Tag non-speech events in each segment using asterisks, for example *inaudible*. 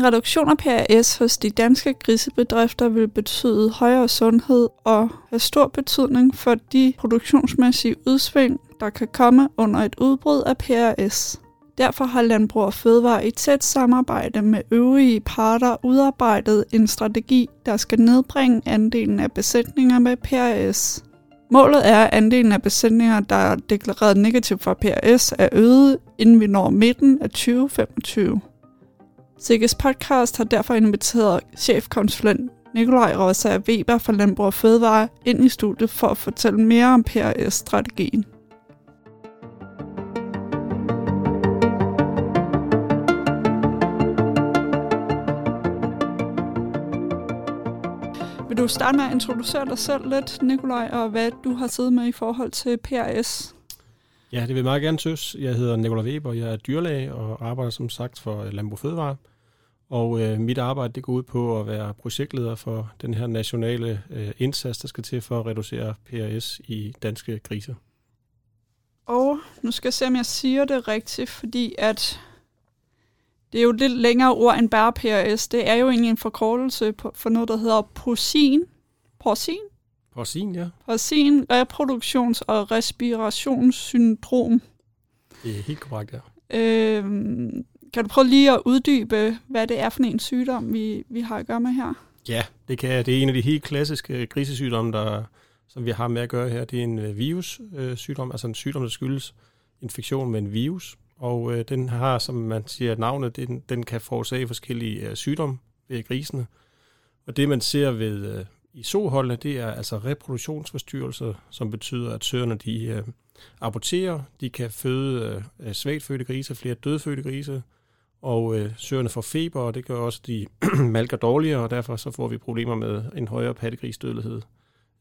En reduktion af PRS hos de danske grisebedrifter vil betyde højere sundhed og have stor betydning for de produktionsmæssige udsving, der kan komme under et udbrud af PRS. Derfor har Landbrug og Fødevare i tæt samarbejde med øvrige parter udarbejdet en strategi, der skal nedbringe andelen af besætninger med PRS. Målet er, at andelen af besætninger, der er deklareret negativ for PRS, er øget, inden vi når midten af 2025. Sikkes podcast har derfor inviteret chefkonsulent Nikolaj Rosa Weber fra Landbrug og Fødevare ind i studiet for at fortælle mere om PRS-strategien. Vil du starte med at introducere dig selv lidt, Nikolaj, og hvad du har siddet med i forhold til PRS? Ja, det vil jeg meget gerne synes. Jeg hedder Nikolaj Weber, jeg er dyrlæge og arbejder som sagt for Landbrug Fødevare. Og øh, mit arbejde det går ud på at være projektleder for den her nationale øh, indsats, der skal til for at reducere PRS i danske griser. Og nu skal jeg se, om jeg siger det rigtigt, fordi at det er jo lidt længere ord end bare PRS. Det er jo egentlig en forkortelse for noget, der hedder porcin. Porcin? Porcin, ja. Porcin reproduktions- og respirationssyndrom. Det er helt korrekt, ja. Øhm, kan du prøve lige at uddybe, hvad det er for en sygdom, vi, vi har at gøre med her? Ja, det kan jeg. Det er en af de helt klassiske øh, grisesygdomme, der, som vi har med at gøre her. Det er en øh, virussygdom, øh, altså en sygdom, der skyldes infektion med en virus. Og øh, den har, som man siger navnet, den, den kan forårsage forskellige øh, sygdomme ved grisene. Og det, man ser ved øh, i soholdene, det er altså reproduktionsforstyrrelser, som betyder, at søerne de øh, aborterer, de kan føde øh, svagt fødte grise, flere dødfødte grise, og øh, søerne får feber, og det gør også, at de *clears throat* malker dårligere, og derfor så får vi problemer med en højere pattegrisdødelighed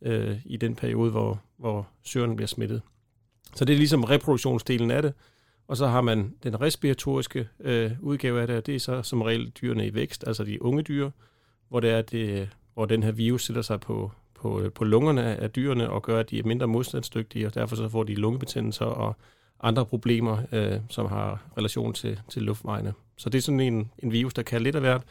øh, i den periode, hvor, hvor søerne bliver smittet. Så det er ligesom reproduktionsdelen af det, og så har man den respiratoriske øh, udgave af det, og det er så som regel dyrene i vækst, altså de unge dyr, hvor, det er det, hvor den her virus sætter sig på, på, på lungerne af dyrene og gør, at de er mindre modstandsdygtige, og derfor så får de lungebetændelser og andre problemer, øh, som har relation til, til luftvejene. Så det er sådan en, en virus, der kan lidt af hvert.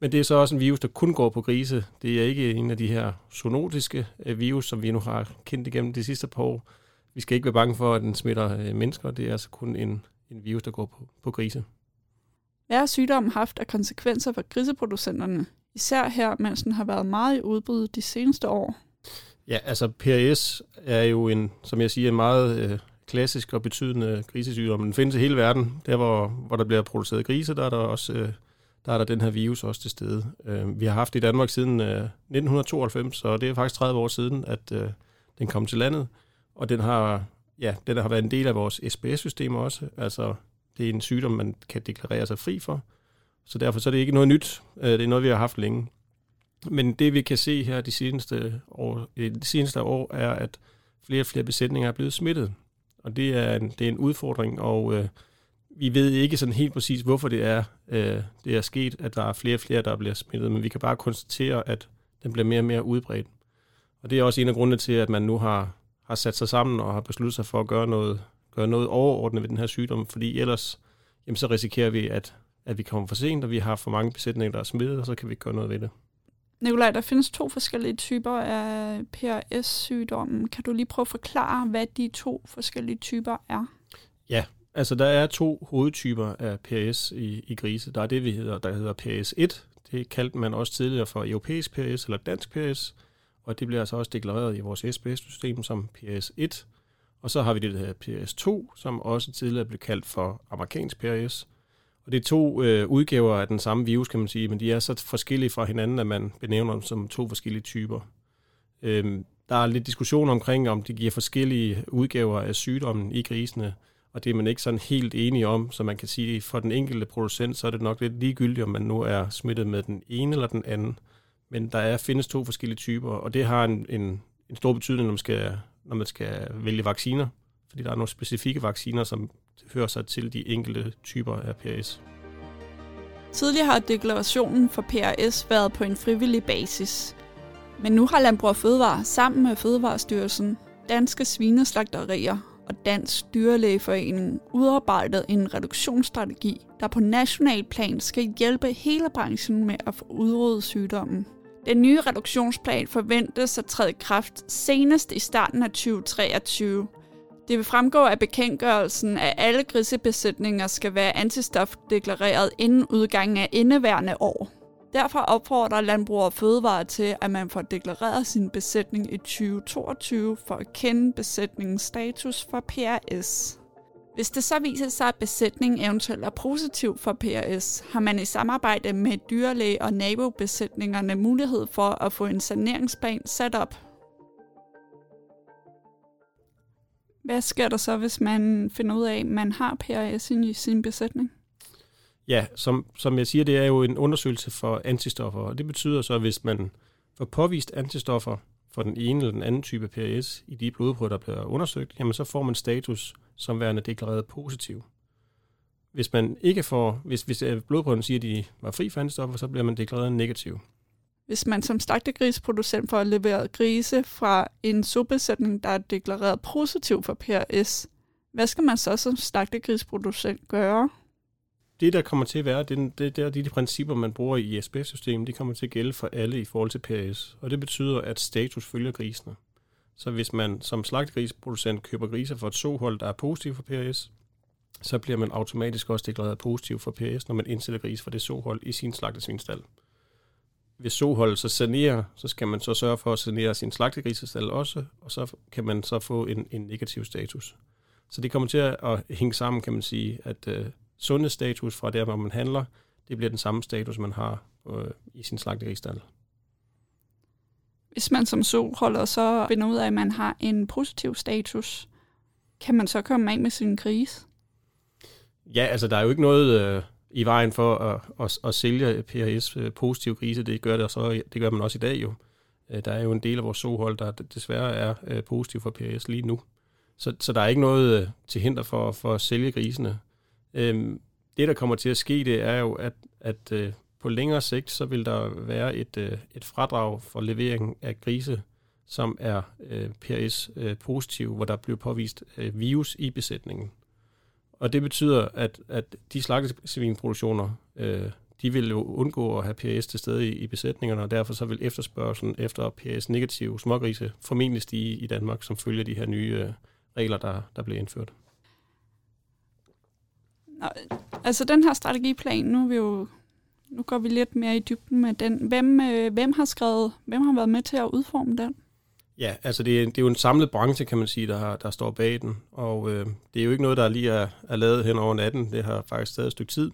Men det er så også en virus, der kun går på grise. Det er ikke en af de her zoonotiske øh, virus, som vi nu har kendt igennem de sidste par år. Vi skal ikke være bange for, at den smitter øh, mennesker. Det er altså kun en, en virus, der går på, på grise. Hvad har sygdommen haft af konsekvenser for griseproducenterne? Især her, mens den har været meget i udbrud de seneste år. Ja, altså PRS er jo en, som jeg siger, en meget øh, klassisk og betydende grisesygdom. Den findes i hele verden. Der, hvor, hvor der bliver produceret grise, der er der også øh, der er der den her virus også til stede. Øh, vi har haft i Danmark siden øh, 1992, så det er faktisk 30 år siden, at øh, den kom til landet. Og den har, ja, den har været en del af vores SPS-system også. Altså, det er en sygdom, man kan deklarere sig fri for. Så derfor så er det ikke noget nyt. Øh, det er noget, vi har haft længe. Men det, vi kan se her de seneste år, øh, de seneste år er, at flere og flere besætninger er blevet smittet. Og det er en, det er en udfordring, og øh, vi ved ikke sådan helt præcis, hvorfor det er, øh, det er sket, at der er flere og flere, der bliver smittet, men vi kan bare konstatere, at den bliver mere og mere udbredt. Og det er også en af grundene til, at man nu har, har sat sig sammen og har besluttet sig for at gøre noget, gøre noget overordnet ved den her sygdom, fordi ellers jamen, så risikerer vi, at, at vi kommer for sent, og vi har for mange besætninger, der er smittet, og så kan vi ikke gøre noget ved det. Nikolaj, der findes to forskellige typer af PRS-sygdommen. Kan du lige prøve at forklare, hvad de to forskellige typer er? Ja, altså der er to hovedtyper af PRS i, i grise. Der er det, vi hedder, der hedder PRS1. Det kaldte man også tidligere for europæisk PRS eller dansk PRS. Og det bliver altså også deklareret i vores SPS-system som PRS1. Og så har vi det, der hedder PRS2, som også tidligere blev kaldt for amerikansk PRS. Og det er to øh, udgaver af den samme virus, kan man sige, men de er så forskellige fra hinanden, at man benævner dem som to forskellige typer. Øhm, der er lidt diskussion omkring, om det giver forskellige udgaver af sygdommen i grisene, og det er man ikke sådan helt enige om, så man kan sige, for den enkelte producent, så er det nok lidt ligegyldigt, om man nu er smittet med den ene eller den anden. Men der er, findes to forskellige typer, og det har en, en, en stor betydning, når man, skal, når man skal vælge vacciner, fordi der er nogle specifikke vacciner, som hører sig til de enkelte typer af PRS. Tidligere har deklarationen for PRS været på en frivillig basis. Men nu har Landbrug og Fødevare sammen med Fødevarestyrelsen, Danske Svineslagterier og Dansk Dyrlægeforening udarbejdet en reduktionsstrategi, der på national plan skal hjælpe hele branchen med at få udryddet sygdommen. Den nye reduktionsplan forventes at træde i kraft senest i starten af 2023. Det vil fremgå af bekendtgørelsen, at alle grisebesætninger skal være antistofdeklareret inden udgangen af indeværende år. Derfor opfordrer Landbrug og Fødevare til, at man får deklareret sin besætning i 2022 for at kende besætningens status for PRS. Hvis det så viser sig, at besætningen eventuelt er positiv for PRS, har man i samarbejde med dyrlæge og nabobesætningerne mulighed for at få en saneringsplan sat op. Hvad sker der så, hvis man finder ud af, at man har PRS i sin besætning? Ja, som, som jeg siger, det er jo en undersøgelse for antistoffer, og det betyder så, at hvis man får påvist antistoffer for den ene eller den anden type PRS i de blodprøver, der bliver undersøgt, jamen så får man status som værende deklareret positiv. Hvis man ikke får, hvis, hvis øh, blodprøven siger, at de var fri for antistoffer, så bliver man deklareret negativ. Hvis man som slagtegrisproducent får leveret grise fra en sobesætning, der er deklareret positiv for PRS, hvad skal man så som slagtegrisproducent gøre? det, der kommer til at være, det, det, det er de, de principper, man bruger i SPF-systemet, de kommer til at gælde for alle i forhold til PRS. Og det betyder, at status følger grisene. Så hvis man som slagtegrisproducent køber griser for et sohold, der er positiv for PRS, så bliver man automatisk også deklareret positiv for PRS, når man indsætter gris fra det sohold i sin slagtesvinstal. Hvis soholdet så sanerer, så skal man så sørge for at sanere sin slagtegrisestal også, og så kan man så få en, en negativ status. Så det kommer til at hænge sammen, kan man sige, at øh, sundhedsstatus fra der, hvor man handler, det bliver den samme status, man har øh, i sin slagteristal. Hvis man som solholder så finder ud af, at man har en positiv status, kan man så komme af med sin gris? Ja, altså der er jo ikke noget øh, i vejen for at, at, at sælge PRS øh, positive grise. Det gør, det, så, det gør man også i dag jo. Øh, der er jo en del af vores sohold, der desværre er øh, positiv for PRS lige nu. Så, så der er ikke noget til hinder for, for at sælge grisene. Øhm, det, der kommer til at ske, det er jo, at, at øh, på længere sigt, så vil der være et, øh, et fradrag for levering af grise, som er øh, PRS-positiv, hvor der bliver påvist øh, virus i besætningen. Og det betyder, at, at de slagtesvinproduktioner, øh, de vil jo undgå at have PAS til stede i, i besætningerne, og derfor så vil efterspørgselen efter PAS-negative smågrise formentlig stige i Danmark, som følger de her nye øh, regler, der, der bliver indført. Nå, altså den her strategiplan, nu er vi jo nu går vi lidt mere i dybden med den. Hvem, øh, hvem har skrevet, hvem har været med til at udforme den? Ja, altså det er, det er jo en samlet branche, kan man sige, der, har, der står bag den. Og øh, det er jo ikke noget, der lige er, er lavet hen over natten. Det har faktisk taget et stykke tid.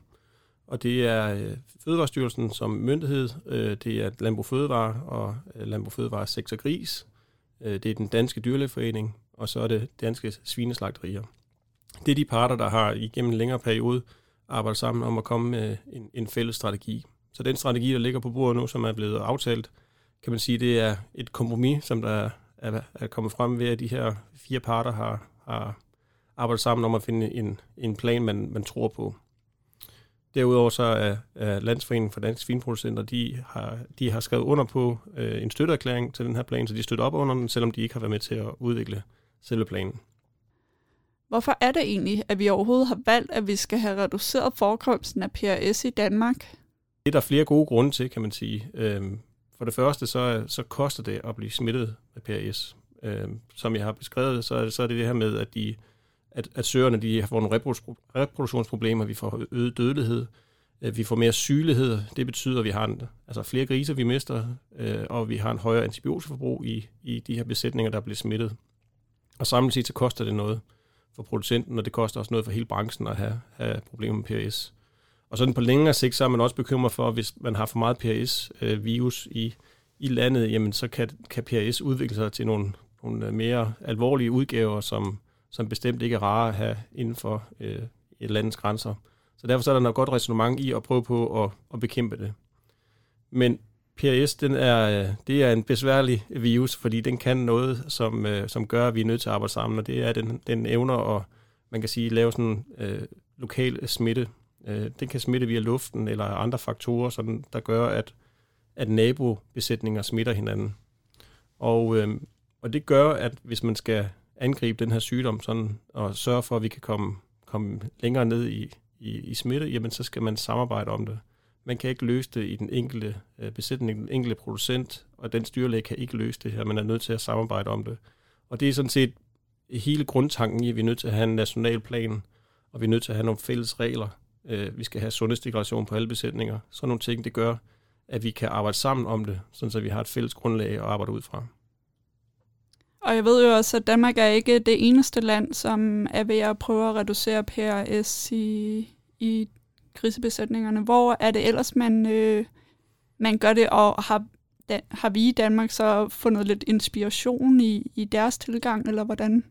Og det er øh, Fødevarestyrelsen som myndighed, øh, det er Landbrug Fødevare og øh, Landbrug Fødevare Sektor Gris, øh, det er den danske dyrlægeforening, og så er det danske svineslagterier det er de parter, der har igennem en længere periode arbejdet sammen om at komme med en, en fælles strategi. Så den strategi, der ligger på bordet nu, som er blevet aftalt, kan man sige, det er et kompromis, som der er, er kommet frem ved, at de her fire parter har, har arbejdet sammen om at finde en, en plan, man, man tror på. Derudover så er, er Landsforeningen for Danske Svinproducenter, de har, de har skrevet under på øh, en støtteerklæring til den her plan, så de støtter op under den, selvom de ikke har været med til at udvikle selve planen. Hvorfor er det egentlig, at vi overhovedet har valgt, at vi skal have reduceret forekomsten af PRS i Danmark? Det er der flere gode grunde til, kan man sige. Øhm, for det første, så, så koster det at blive smittet med PRS. Øhm, som jeg har beskrevet, så, er, det, så er det det her med, at, de, at, at søerne de får nogle reproduktionsproblemer, vi får øget dødelighed, øh, vi får mere sygelighed. Det betyder, at vi har en, altså flere griser, vi mister, øh, og vi har en højere antibiotikaforbrug i, i de her besætninger, der bliver smittet. Og samlet set, så koster det noget for producenten, og det koster også noget for hele branchen at have, have problemer med PRS. Og sådan på længere sigt, så er man også bekymret for, at hvis man har for meget PRS-virus øh, i, i landet, jamen så kan, kan PRS udvikle sig til nogle, nogle øh, mere alvorlige udgaver, som, som bestemt ikke er rare at have inden for øh, et landets grænser. Så derfor så er der noget godt resonemang i at prøve på at, at bekæmpe det. Men PRS, den er, øh, det er en besværlig virus, fordi den kan noget, som, som gør, at vi er nødt til at arbejde sammen, og det er, at den, den evner at, man kan sige, lave sådan øh, lokal smitte. Øh, den kan smitte via luften eller andre faktorer, sådan, der gør, at, at nabobesætninger smitter hinanden. Og, øh, og det gør, at hvis man skal angribe den her sygdom sådan, og sørge for, at vi kan komme, komme længere ned i, i, i smitte, jamen så skal man samarbejde om det. Man kan ikke løse det i den enkelte øh, besætning, den enkelte producent, og den styrlæge kan ikke løse det her. Man er nødt til at samarbejde om det. Og det er sådan set hele grundtanken i, at vi er nødt til at have en national plan, og vi er nødt til at have nogle fælles regler. Øh, vi skal have sundhedsdeklaration på alle besætninger. Sådan nogle ting, det gør, at vi kan arbejde sammen om det, sådan så vi har et fælles grundlag at arbejde ud fra. Og jeg ved jo også, at Danmark er ikke det eneste land, som er ved at prøve at reducere PRS i, i grisebesætningerne. Hvor er det ellers, man, øh, man gør det, og har, da, har vi i Danmark så fundet lidt inspiration i, i deres tilgang, eller hvordan?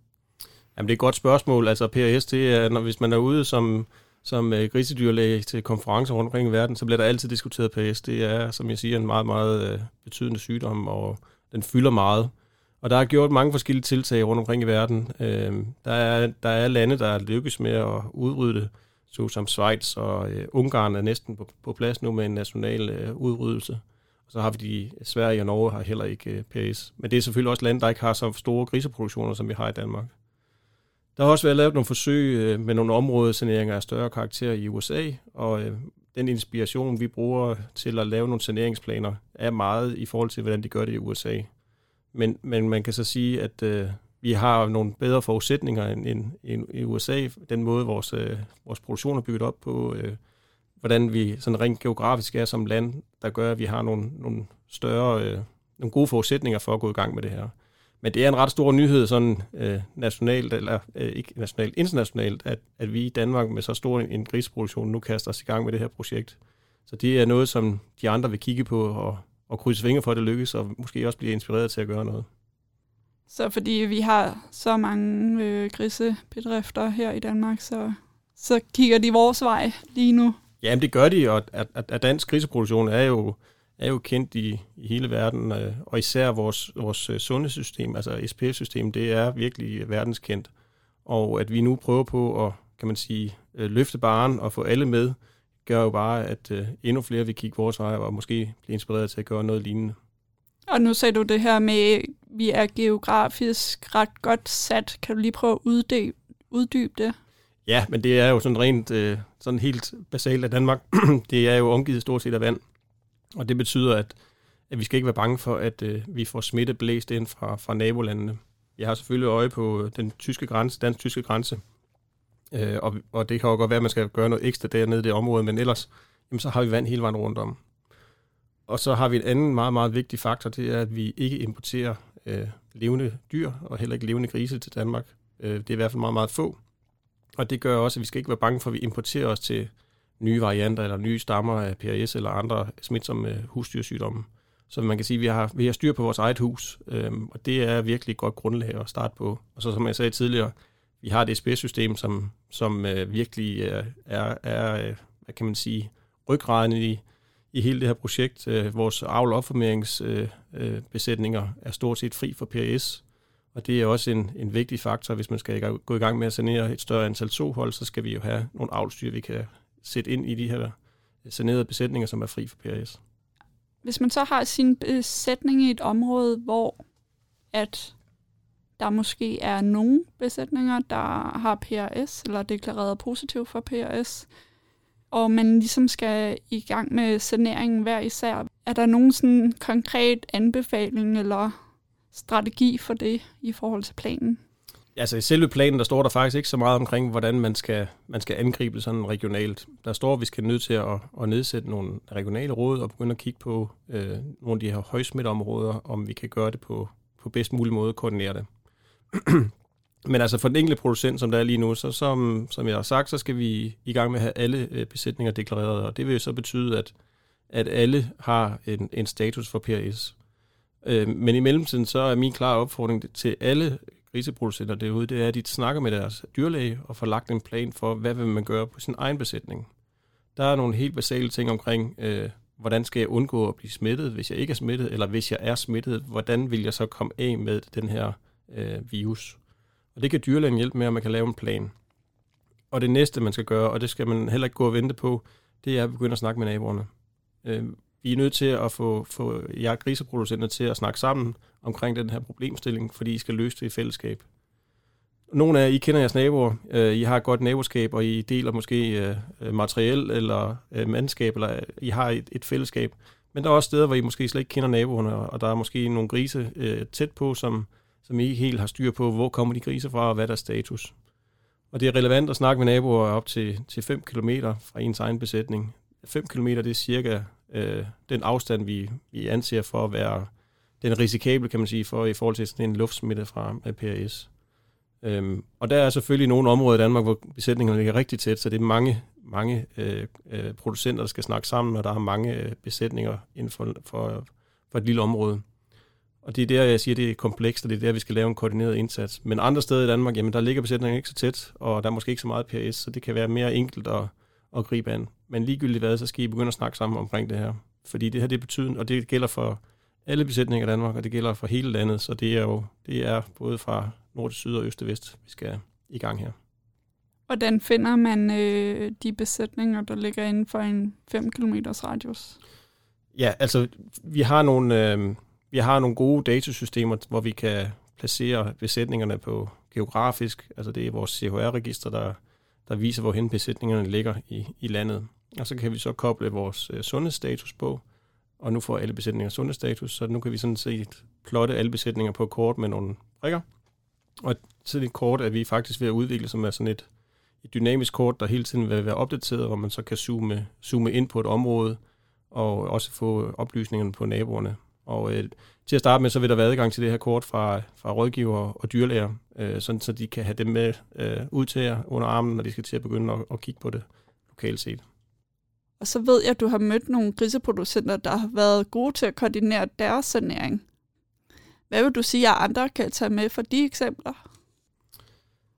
Jamen, det er et godt spørgsmål. Altså, PRS, det er, når, hvis man er ude som, som øh, grisedyrlæge til konferencer rundt omkring i verden, så bliver der altid diskuteret PS. Det er, som jeg siger, en meget, meget øh, betydende sygdom, og den fylder meget. Og der er gjort mange forskellige tiltag rundt omkring i verden. Øh, der, er, der er lande, der lykkes med at udrydde det, såsom Schweiz og øh, Ungarn er næsten på, på plads nu med en national øh, udryddelse. Og så har vi de, Sverige og Norge har heller ikke øh, PS. Men det er selvfølgelig også lande, der ikke har så store griseproduktioner, som vi har i Danmark. Der har også været lavet nogle forsøg øh, med nogle områdesaneringer af større karakter i USA, og øh, den inspiration, vi bruger til at lave nogle saneringsplaner, er meget i forhold til, hvordan de gør det i USA. Men, men man kan så sige, at øh, vi har nogle bedre forudsætninger end, end, end i USA. Den måde, vores, øh, vores produktion er bygget op på, øh, hvordan vi sådan rent geografisk er som land, der gør, at vi har nogle, nogle større, øh, nogle gode forudsætninger for at gå i gang med det her. Men det er en ret stor nyhed sådan øh, nationalt, eller øh, ikke nationalt, internationalt, at, at vi i Danmark med så stor en, en griseproduktion nu kaster os i gang med det her projekt. Så det er noget, som de andre vil kigge på og, og krydse fingre for, at det lykkes, og måske også blive inspireret til at gøre noget. Så fordi vi har så mange øh, grisebedrifter her i Danmark, så, så kigger de vores vej lige nu. Jamen det gør de, og at, at, at dansk griseproduktion er jo, er jo kendt i, i hele verden, øh, og især vores, vores øh, sundhedssystem, altså SPF-system, det er virkelig verdenskendt. Og at vi nu prøver på at, kan man sige, øh, løfte baren og få alle med, gør jo bare, at øh, endnu flere vil kigge vores vej og måske blive inspireret til at gøre noget lignende. Og nu sagde du det her med, at vi er geografisk ret godt sat. Kan du lige prøve at uddybe, uddybe det? Ja, men det er jo sådan rent, øh, sådan helt basalt af Danmark. *clears throat* det er jo omgivet stort set af vand. Og det betyder, at, at vi skal ikke være bange for, at øh, vi får smitte blæst ind fra, fra nabolandene. Jeg har selvfølgelig øje på øh, den tyske grænse, dansk-tyske grænse, Øh, og, og det kan jo godt være, at man skal gøre noget ekstra dernede i det område, men ellers jamen, så har vi vand hele vejen rundt om. Og så har vi en anden meget, meget vigtig faktor, det er, at vi ikke importerer øh, levende dyr, og heller ikke levende grise til Danmark. Øh, det er i hvert fald meget, meget få. Og det gør også, at vi skal ikke være bange for, at vi importerer os til nye varianter eller nye stammer af PRS eller andre smitsomme øh, husdyrsygdomme. Så man kan sige, at vi har, vi har styr på vores eget hus, øh, og det er virkelig et godt grundlag at starte på. Og så som jeg sagde tidligere, vi har et SPS-system, som, som øh, virkelig øh, er, er, øh, hvad kan man sige, ryggraden i, i hele det her projekt. Øh, vores avl- og opformeringsbesætninger øh, øh, er stort set fri for PRS, og det er også en, en vigtig faktor, hvis man skal gå i gang med at sanere et større antal sohold, så skal vi jo have nogle avlstyr, vi kan sætte ind i de her sanerede besætninger, som er fri for PRS. Hvis man så har sin besætning i et område, hvor at der måske er nogle besætninger, der har PRS, eller deklareret positiv for PRS, og man ligesom skal i gang med saneringen hver især. Er der nogen sådan konkret anbefaling eller strategi for det i forhold til planen? Altså i selve planen, der står der faktisk ikke så meget omkring, hvordan man skal, man skal angribe sådan regionalt. Der står, at vi skal nødt til at, at nedsætte nogle regionale råd og begynde at kigge på øh, nogle af de her højsmitteområder, om vi kan gøre det på, på bedst mulig måde, koordinere det. *clears throat* Men altså for den enkelte producent, som der er lige nu, så som, som jeg har sagt, så skal vi i gang med at have alle øh, besætninger deklareret, og det vil jo så betyde, at, at alle har en, en status for PRS. Øh, men i mellemtiden, så er min klare opfordring til alle griseproducenter derude, det er, at de snakker med deres dyrlæge og får lagt en plan for, hvad vil man gøre på sin egen besætning. Der er nogle helt basale ting omkring, øh, hvordan skal jeg undgå at blive smittet, hvis jeg ikke er smittet, eller hvis jeg er smittet, hvordan vil jeg så komme af med den her øh, virus. Og det kan dyrlægen hjælpe med, at man kan lave en plan. Og det næste, man skal gøre, og det skal man heller ikke gå og vente på, det er at begynde at snakke med naboerne. Øh, vi er nødt til at få, få jer griseproducenter til at snakke sammen omkring den her problemstilling, fordi I skal løse det i fællesskab. Nogle af I kender jeres naboer, øh, I har et godt naboskab, og I deler måske øh, materiel eller øh, mandskab, eller øh, I har et, et fællesskab. Men der er også steder, hvor I måske slet ikke kender naboerne, og der er måske nogle grise øh, tæt på, som, som I ikke helt har styr på, hvor kommer de grise fra, og hvad er status. Og det er relevant at snakke med naboer op til, til 5 km fra ens egen besætning. 5 km det er cirka øh, den afstand, vi, vi anser for at være den risikable, kan man sige, for i forhold til sådan en luftsmitte fra PRS. Øhm, og der er selvfølgelig nogle områder i Danmark, hvor besætningerne ligger rigtig tæt, så det er mange, mange øh, øh, producenter, der skal snakke sammen, og der er mange øh, besætninger inden for, for, for et lille område. Og det er der, jeg siger, det er komplekst, og det er der, vi skal lave en koordineret indsats. Men andre steder i Danmark, jamen der ligger besætningen ikke så tæt, og der er måske ikke så meget PRS, så det kan være mere enkelt at, at gribe an. Men ligegyldigt hvad, så skal I begynde at snakke sammen omkring det her. Fordi det her, det betyder, og det gælder for alle besætninger i Danmark, og det gælder for hele landet, så det er jo det er både fra nord til syd og øst til vest, vi skal i gang her. Hvordan finder man øh, de besætninger, der ligger inden for en 5 km radius? Ja, altså vi har nogle, øh, vi har nogle gode datasystemer, hvor vi kan placere besætningerne på geografisk, altså det er vores CHR-register, der, der viser, hvorhen besætningerne ligger i, i landet. Og så kan vi så koble vores øh, sundhedsstatus på, og nu får alle besætninger sundhedsstatus, så nu kan vi sådan set plotte alle besætninger på et kort med nogle prikker. Og sådan et kort er vi faktisk ved at udvikle, som er sådan et, et dynamisk kort, der hele tiden vil være opdateret, hvor man så kan zoome, zoome ind på et område, og også få oplysningerne på naboerne. Og øh, til at starte med, så vil der være adgang til det her kort fra, fra rådgiver og dyrlæger, øh, sådan, så de kan have dem med øh, ud til jer under armen, når de skal til at begynde at, at kigge på det lokalt set. Og så ved jeg, at du har mødt nogle griseproducenter, der har været gode til at koordinere deres sanering. Hvad vil du sige, at andre kan tage med for de eksempler?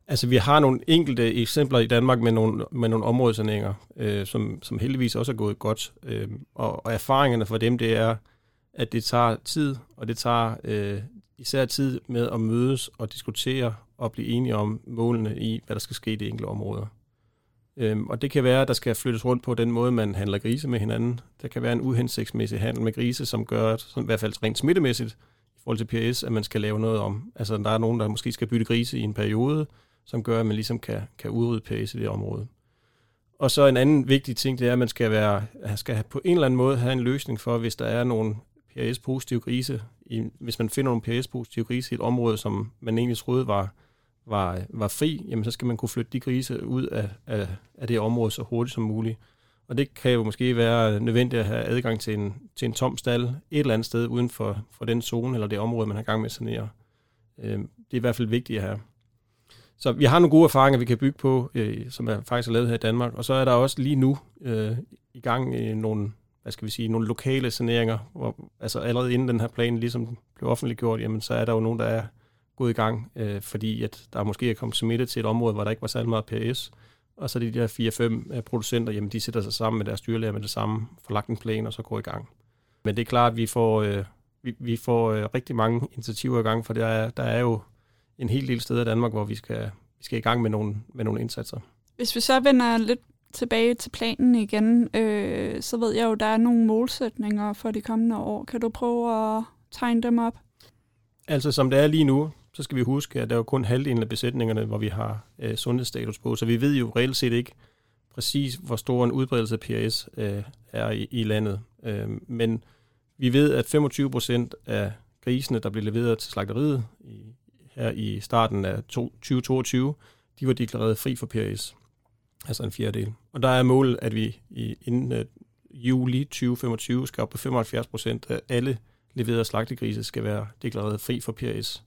Altså, vi har nogle enkelte eksempler i Danmark med nogle, med nogle områdesaneringer, øh, som, som heldigvis også er gået godt. Øh, og, og erfaringerne for dem, det er, at det tager tid, og det tager øh, især tid med at mødes og diskutere og blive enige om målene i, hvad der skal ske i de enkelte områder. Øhm, og det kan være, at der skal flyttes rundt på den måde, man handler grise med hinanden. Der kan være en uhensigtsmæssig handel med grise, som gør, sådan, i hvert fald rent smittemæssigt, i forhold til PRS, at man skal lave noget om. Altså, der er nogen, der måske skal bytte grise i en periode, som gør, at man ligesom kan, kan udrydde PRS i det område. Og så en anden vigtig ting, det er, at man skal, være, skal på en eller anden måde have en løsning for, hvis der er nogle PRS-positive grise, i, hvis man finder nogle PRS-positive grise i et område, som man egentlig troede var, var, var fri, jamen så skal man kunne flytte de grise ud af, af, af det område så hurtigt som muligt. Og det kan jo måske være nødvendigt at have adgang til en, til en tom stald et eller andet sted uden for, for den zone eller det område, man har gang med at sanere. Øh, det er i hvert fald vigtigt at have. Så vi har nogle gode erfaringer, vi kan bygge på, øh, som er faktisk er lavet her i Danmark. Og så er der også lige nu øh, i gang øh, nogle, hvad skal vi sige, nogle lokale saneringer, hvor, altså allerede inden den her plan ligesom blev offentliggjort, jamen så er der jo nogen, der er gået i gang, øh, fordi at der måske er kommet smitte til et område, hvor der ikke var særlig meget PS, og så de der 4-5 øh, producenter, jamen de sætter sig sammen med deres dyrlæger med det samme, får lagt en plan og så går i gang. Men det er klart, at vi får, øh, vi, vi får øh, rigtig mange initiativer i gang, for der er, der er jo en hel del steder i Danmark, hvor vi skal, vi skal i gang med nogle, med nogle indsatser. Hvis vi så vender lidt tilbage til planen igen, øh, så ved jeg jo, der er nogle målsætninger for de kommende år. Kan du prøve at tegne dem op? Altså som det er lige nu, så skal vi huske, at der er jo kun halvdelen af besætningerne, hvor vi har øh, sundhedsstatus på, så vi ved jo reelt set ikke præcis, hvor stor en udbredelse af PRS øh, er i, i landet. Øh, men vi ved, at 25 procent af grisene, der blev leveret til slagteriet i, her i starten af 2022, de var deklareret fri for PRS, altså en fjerdedel. Og der er målet, at vi i, inden uh, juli 2025 skal op på 75 procent af alle leverede slagtegrise skal være deklareret fri for PRS.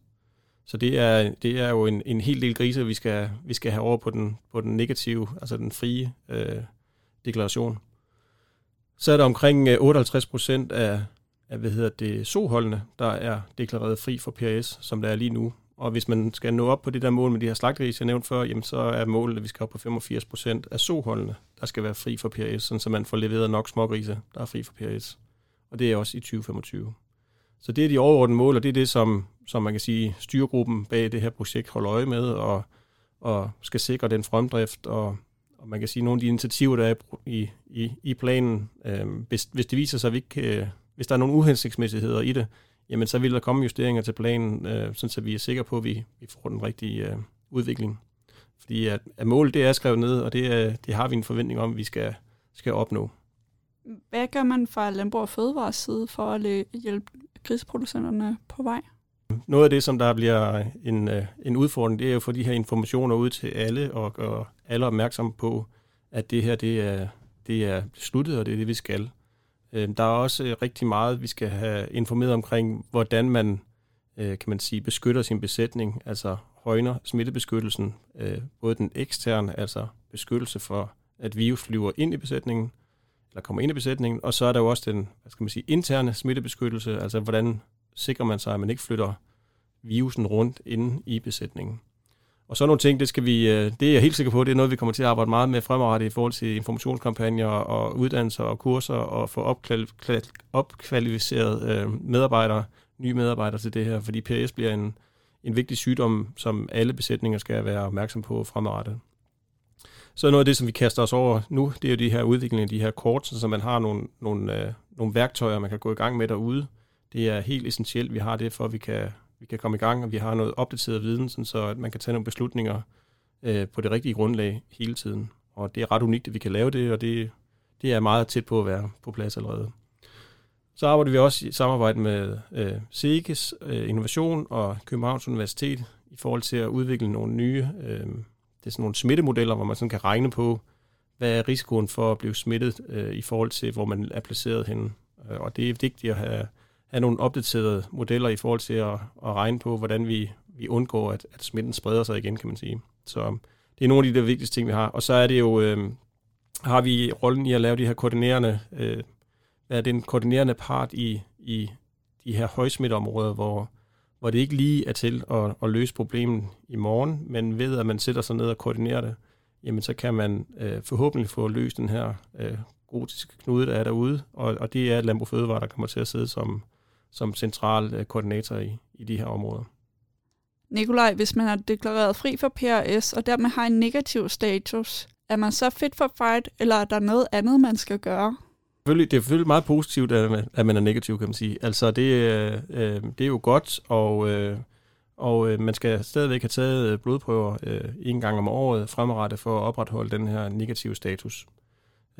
Så det er, det er jo en, en hel del grise, vi skal, vi skal have over på den, på den negative, altså den frie øh, deklaration. Så er der omkring øh, 58 procent af, af hvad hedder det, soholdene, der er deklareret fri for PRS, som der er lige nu. Og hvis man skal nå op på det der mål med de her slagtgrise, jeg nævnte før, jamen så er målet, at vi skal op på 85 procent af soholdene, der skal være fri for PRS, sådan så man får leveret nok smågrise, der er fri for PRS. Og det er også i 2025. Så det er de overordnede mål, og det er det, som, som man kan sige, styregruppen bag det her projekt holder øje med, og, og skal sikre den fremdrift, og, og man kan sige, nogle af de initiativer, der er i, i, i planen, øh, hvis, hvis det viser sig, at vi ikke, øh, hvis der er nogle uhensigtsmæssigheder i det, jamen så vil der komme justeringer til planen, øh, sådan så vi er sikre på, at vi, vi får den rigtige øh, udvikling. Fordi at, at målet det er skrevet ned, og det, er, det har vi en forventning om, at vi skal, skal opnå. Hvad gør man fra Landbrug og Fødevares side for at hjælpe griseproducenterne på vej? Noget af det, som der bliver en, øh, en udfordring, det er jo at få de her informationer ud til alle, og, og alle opmærksomme på, at det her det er, det er besluttet, og det er det, vi skal. Øhm, der er også øh, rigtig meget, vi skal have informeret omkring, hvordan man, øh, kan man sige, beskytter sin besætning, altså højner smittebeskyttelsen, øh, både den eksterne, altså beskyttelse for, at virus flyver ind i besætningen, eller kommer ind i besætningen, og så er der jo også den, hvad skal man sige, interne smittebeskyttelse, altså hvordan sikrer man sig, at man ikke flytter virusen rundt inde i besætningen. Og så nogle ting, det, skal vi, øh, det er jeg helt sikker på, det er noget, vi kommer til at arbejde meget med fremadrettet i forhold til informationskampagner og uddannelser og kurser og få opkvalificeret øh, medarbejdere, nye medarbejdere til det her, fordi PRS bliver en, en vigtig sygdom, som alle besætninger skal være opmærksom på fremadrettet. Så noget af det, som vi kaster os over nu, det er jo de her udviklinger, de her kort, så man har nogle, nogle, øh, nogle værktøjer, man kan gå i gang med derude. Det er helt essentielt, vi har det, for at vi kan, vi kan komme i gang, og vi har noget opdateret viden, sådan så at man kan tage nogle beslutninger øh, på det rigtige grundlag hele tiden. Og det er ret unikt, at vi kan lave det, og det, det er meget tæt på at være på plads allerede. Så arbejder vi også i samarbejde med øh, SEGES øh, Innovation og Københavns Universitet i forhold til at udvikle nogle nye øh, det er sådan nogle smittemodeller, hvor man sådan kan regne på, hvad er risikoen for at blive smittet øh, i forhold til, hvor man er placeret henne. Øh, og det er vigtigt at have, have nogle opdaterede modeller i forhold til at, at regne på, hvordan vi, vi undgår, at, at smitten spreder sig igen, kan man sige. Så øhm, det er nogle af de der vigtigste ting, vi har. Og så er det jo, øh, har vi rollen i at lave de her koordinerende, øh, hvad er den koordinerende part i, i de her højsmitteområder, hvor, hvor det ikke lige er til at, at løse problemet i morgen, men ved at man sætter sig ned og koordinerer det, jamen så kan man øh, forhåbentlig få løst den her øh, gotiske knude, der er derude, og, og det er Landbrug Fødevare, der kommer til at sidde som, som central øh, koordinator i, i de her områder. Nikolaj, hvis man er deklareret fri for PRS og dermed har en negativ status, er man så fit for fight, eller er der noget andet, man skal gøre? Selvfølgelig, det er selvfølgelig meget positivt, at man, at man er negativ, kan man sige. Altså, det, øh, øh det er jo godt, og, øh, og øh, man skal stadigvæk have taget blodprøver øh, en gang om året fremadrettet for at opretholde den her negative status.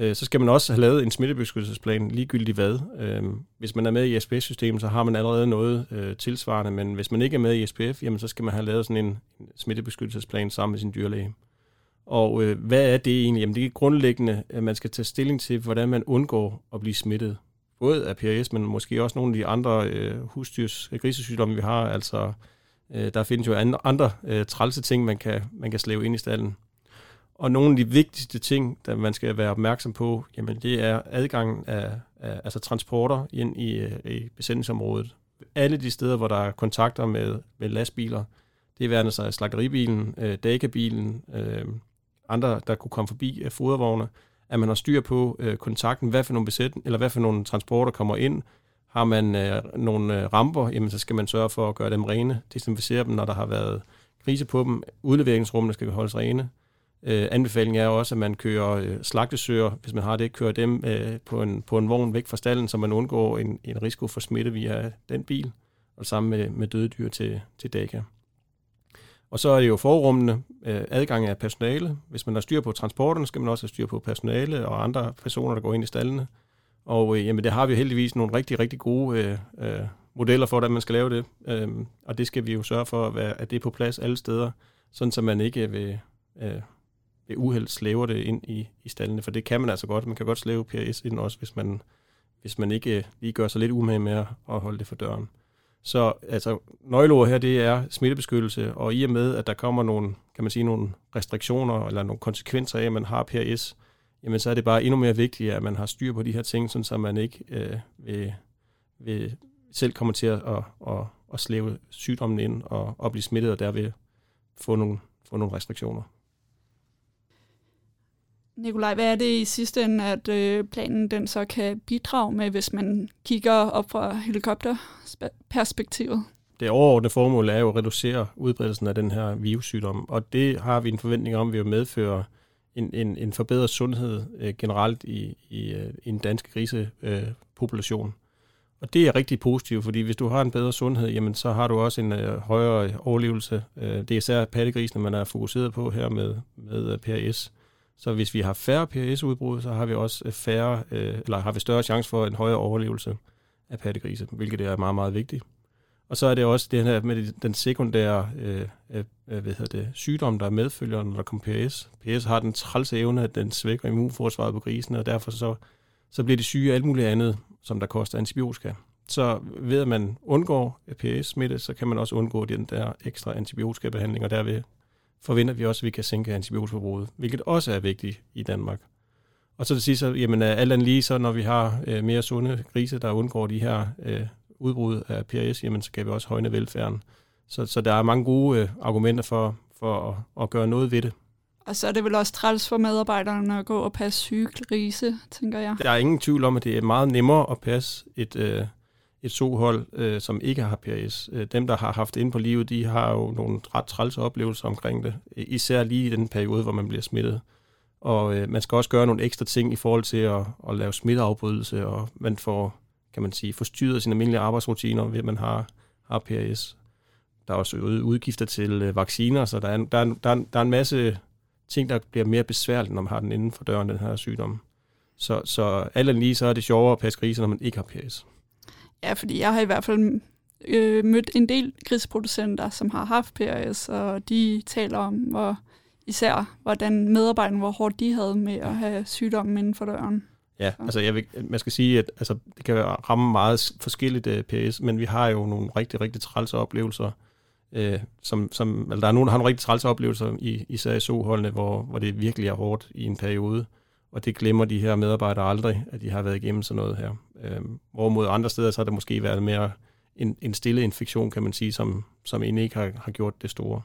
Øh, så skal man også have lavet en smittebeskyttelsesplan, ligegyldigt hvad. Øh, hvis man er med i SPS-systemet, så har man allerede noget øh, tilsvarende, men hvis man ikke er med i SPF, jamen, så skal man have lavet sådan en smittebeskyttelsesplan sammen med sin dyrlæge. Og øh, hvad er det egentlig? Jamen det er grundlæggende, at man skal tage stilling til, hvordan man undgår at blive smittet. Både af PRS, men måske også nogle af de andre øh, husdyrs øh, grisesygdomme, vi har. Altså, øh, der findes jo andre, andre øh, trælse ting, man kan, man kan slæve ind i stallen. Og nogle af de vigtigste ting, der man skal være opmærksom på, jamen det er adgangen af, af altså transporter ind i, øh, i besætningsområdet. Alle de steder, hvor der er kontakter med, med lastbiler, det er værende sig slagteribilen, øh, dækkebilen, øh, andre, der kunne komme forbi af fodervogne, at man har styr på øh, kontakten, hvad for nogle besæt, eller hvad for nogle transporter kommer ind. Har man øh, nogle øh, ramper, jamen, så skal man sørge for at gøre dem rene, desinficere dem, når der har været krise på dem. Udleveringsrummene skal holdes rene. Øh, anbefalingen er også, at man kører øh, slagtesøer, hvis man har det, kører dem øh, på, en, på en vogn væk fra stallen, så man undgår en, en risiko for smitte via den bil, og sammen med, med døde dyr til, til Daka. Og så er det jo forrummene, øh, adgang af personale. Hvis man har styr på transporten, skal man også have styr på personale og andre personer, der går ind i stallene. Og øh, jamen, det har vi heldigvis nogle rigtig, rigtig gode øh, øh, modeller for, hvordan man skal lave det. Øh, og det skal vi jo sørge for, at, være, at det er på plads alle steder, sådan så man ikke vil, øh, ved uheld slæver det ind i, i stallene. For det kan man altså godt. Man kan godt slæve PRS ind også, hvis man, hvis man ikke øh, lige gør sig lidt umage med at holde det for døren. Så altså, nøgleord her, det er smittebeskyttelse, og i og med, at der kommer nogle, kan man sige, nogle restriktioner eller nogle konsekvenser af, at man har PRS, jamen så er det bare endnu mere vigtigt, at man har styr på de her ting, sådan så man ikke øh, vil, vil selv kommer til at, at, at, at slæve sygdommen ind og, og blive smittet, og derved få nogle, få nogle restriktioner. Nikolaj, hvad er det i sidste ende, at øh, planen den så kan bidrage med, hvis man kigger op fra helikopterperspektivet? Det overordnede formål er jo at reducere udbredelsen af den her virussygdom, og det har vi en forventning om, at vi vil medføre en, en, en forbedret sundhed øh, generelt i, i, øh, i en dansk grisepopulation. Øh, Og det er rigtig positivt, fordi hvis du har en bedre sundhed, jamen så har du også en øh, højere overlevelse. Øh, det er især pattegrisene, man er fokuseret på her med, med øh, PRS. Så hvis vi har færre PRS-udbrud, så har vi også øh, færre, øh, eller har vi større chance for en højere overlevelse af pattegrise, hvilket er meget, meget vigtigt. Og så er det også det her med den sekundære øh, øh, øh, hvad hedder det, sygdom, der medfølger, når der kommer PRS. PRS har den trælse evne, at den svækker immunforsvaret på grisen, og derfor så, så bliver de syge af alt muligt andet, som der koster antibiotika. Så ved at man undgår PRS-smitte, så kan man også undgå den der ekstra antibiotikabehandling, og derved forventer vi også, at vi kan sænke antibiotikaforbruget, hvilket også er vigtigt i Danmark. Og så det sidste, jamen alt andet lige, så når vi har øh, mere sunde grise, der undgår de her øh, udbrud af PRS, jamen så kan vi også højne velfærden. Så, så der er mange gode øh, argumenter for, for at, at gøre noget ved det. Og så er det vel også træls for medarbejderne at gå og passe syge grise, tænker jeg. Der er ingen tvivl om, at det er meget nemmere at passe et, øh, et sohold, øh, som ikke har PRS. Øh, dem, der har haft det inde på livet, de har jo nogle ret trælse oplevelser omkring det. Især lige i den periode, hvor man bliver smittet. Og øh, man skal også gøre nogle ekstra ting i forhold til at, at lave smitteafbrydelse, og man får, kan man sige, forstyrret sine almindelige arbejdsrutiner ved, at man har, har PRS. Der er også udgifter til øh, vacciner, så der er, der, er, der, er, der er en masse ting, der bliver mere besværligt, når man har den inden for døren, den her sygdom. Så, så alt lige, så er det sjovere at passe griser, når man ikke har PRS. Ja, fordi jeg har i hvert fald øh, mødt en del grisproducenter, som har haft PRS, og de taler om, hvor især hvordan medarbejderne, hvor hårdt de havde med at have sygdommen inden for døren. Ja, altså jeg vil, man skal sige, at altså, det kan ramme meget forskelligt uh, øh, PS, men vi har jo nogle rigtig, rigtig trælse oplevelser. Uh, som, som, altså, der er nogen, der har nogle rigtig trælse oplevelser, i, især i soholdene, hvor, hvor det virkelig er hårdt i en periode. Og det glemmer de her medarbejdere aldrig, at de har været igennem sådan noget her. Uh, hvorimod andre steder, så har det måske været mere en, en stille infektion, kan man sige, som, som egentlig ikke har, har gjort det store.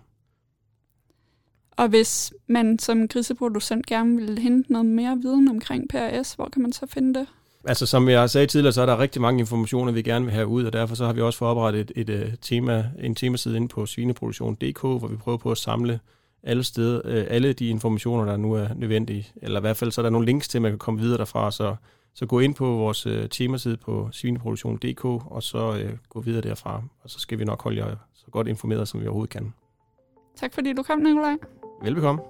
Og hvis man som griseproducent gerne vil hente noget mere viden omkring PRS, hvor kan man så finde det? Altså som jeg sagde tidligere, så er der rigtig mange informationer, vi gerne vil have ud, og derfor så har vi også forberedt et, et, et øh, tema, en temaside inde på svineproduktion.dk, hvor vi prøver på at samle alle, steder, øh, alle de informationer, der nu er nødvendige. Eller i hvert fald så er der nogle links til, at man kan komme videre derfra, så, så gå ind på vores øh, temaside på svineproduktion.dk, og så øh, gå videre derfra, og så skal vi nok holde jer så godt informeret, som vi overhovedet kan. Tak fordi du kom, Nikolaj. Velbekomme.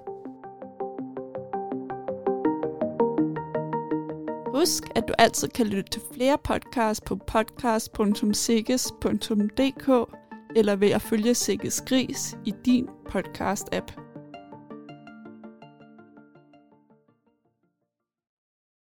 Husk, at du altid kan lytte til flere podcasts på podcast.sikkes.dk eller ved at følge Sikkes Gris i din podcast-app.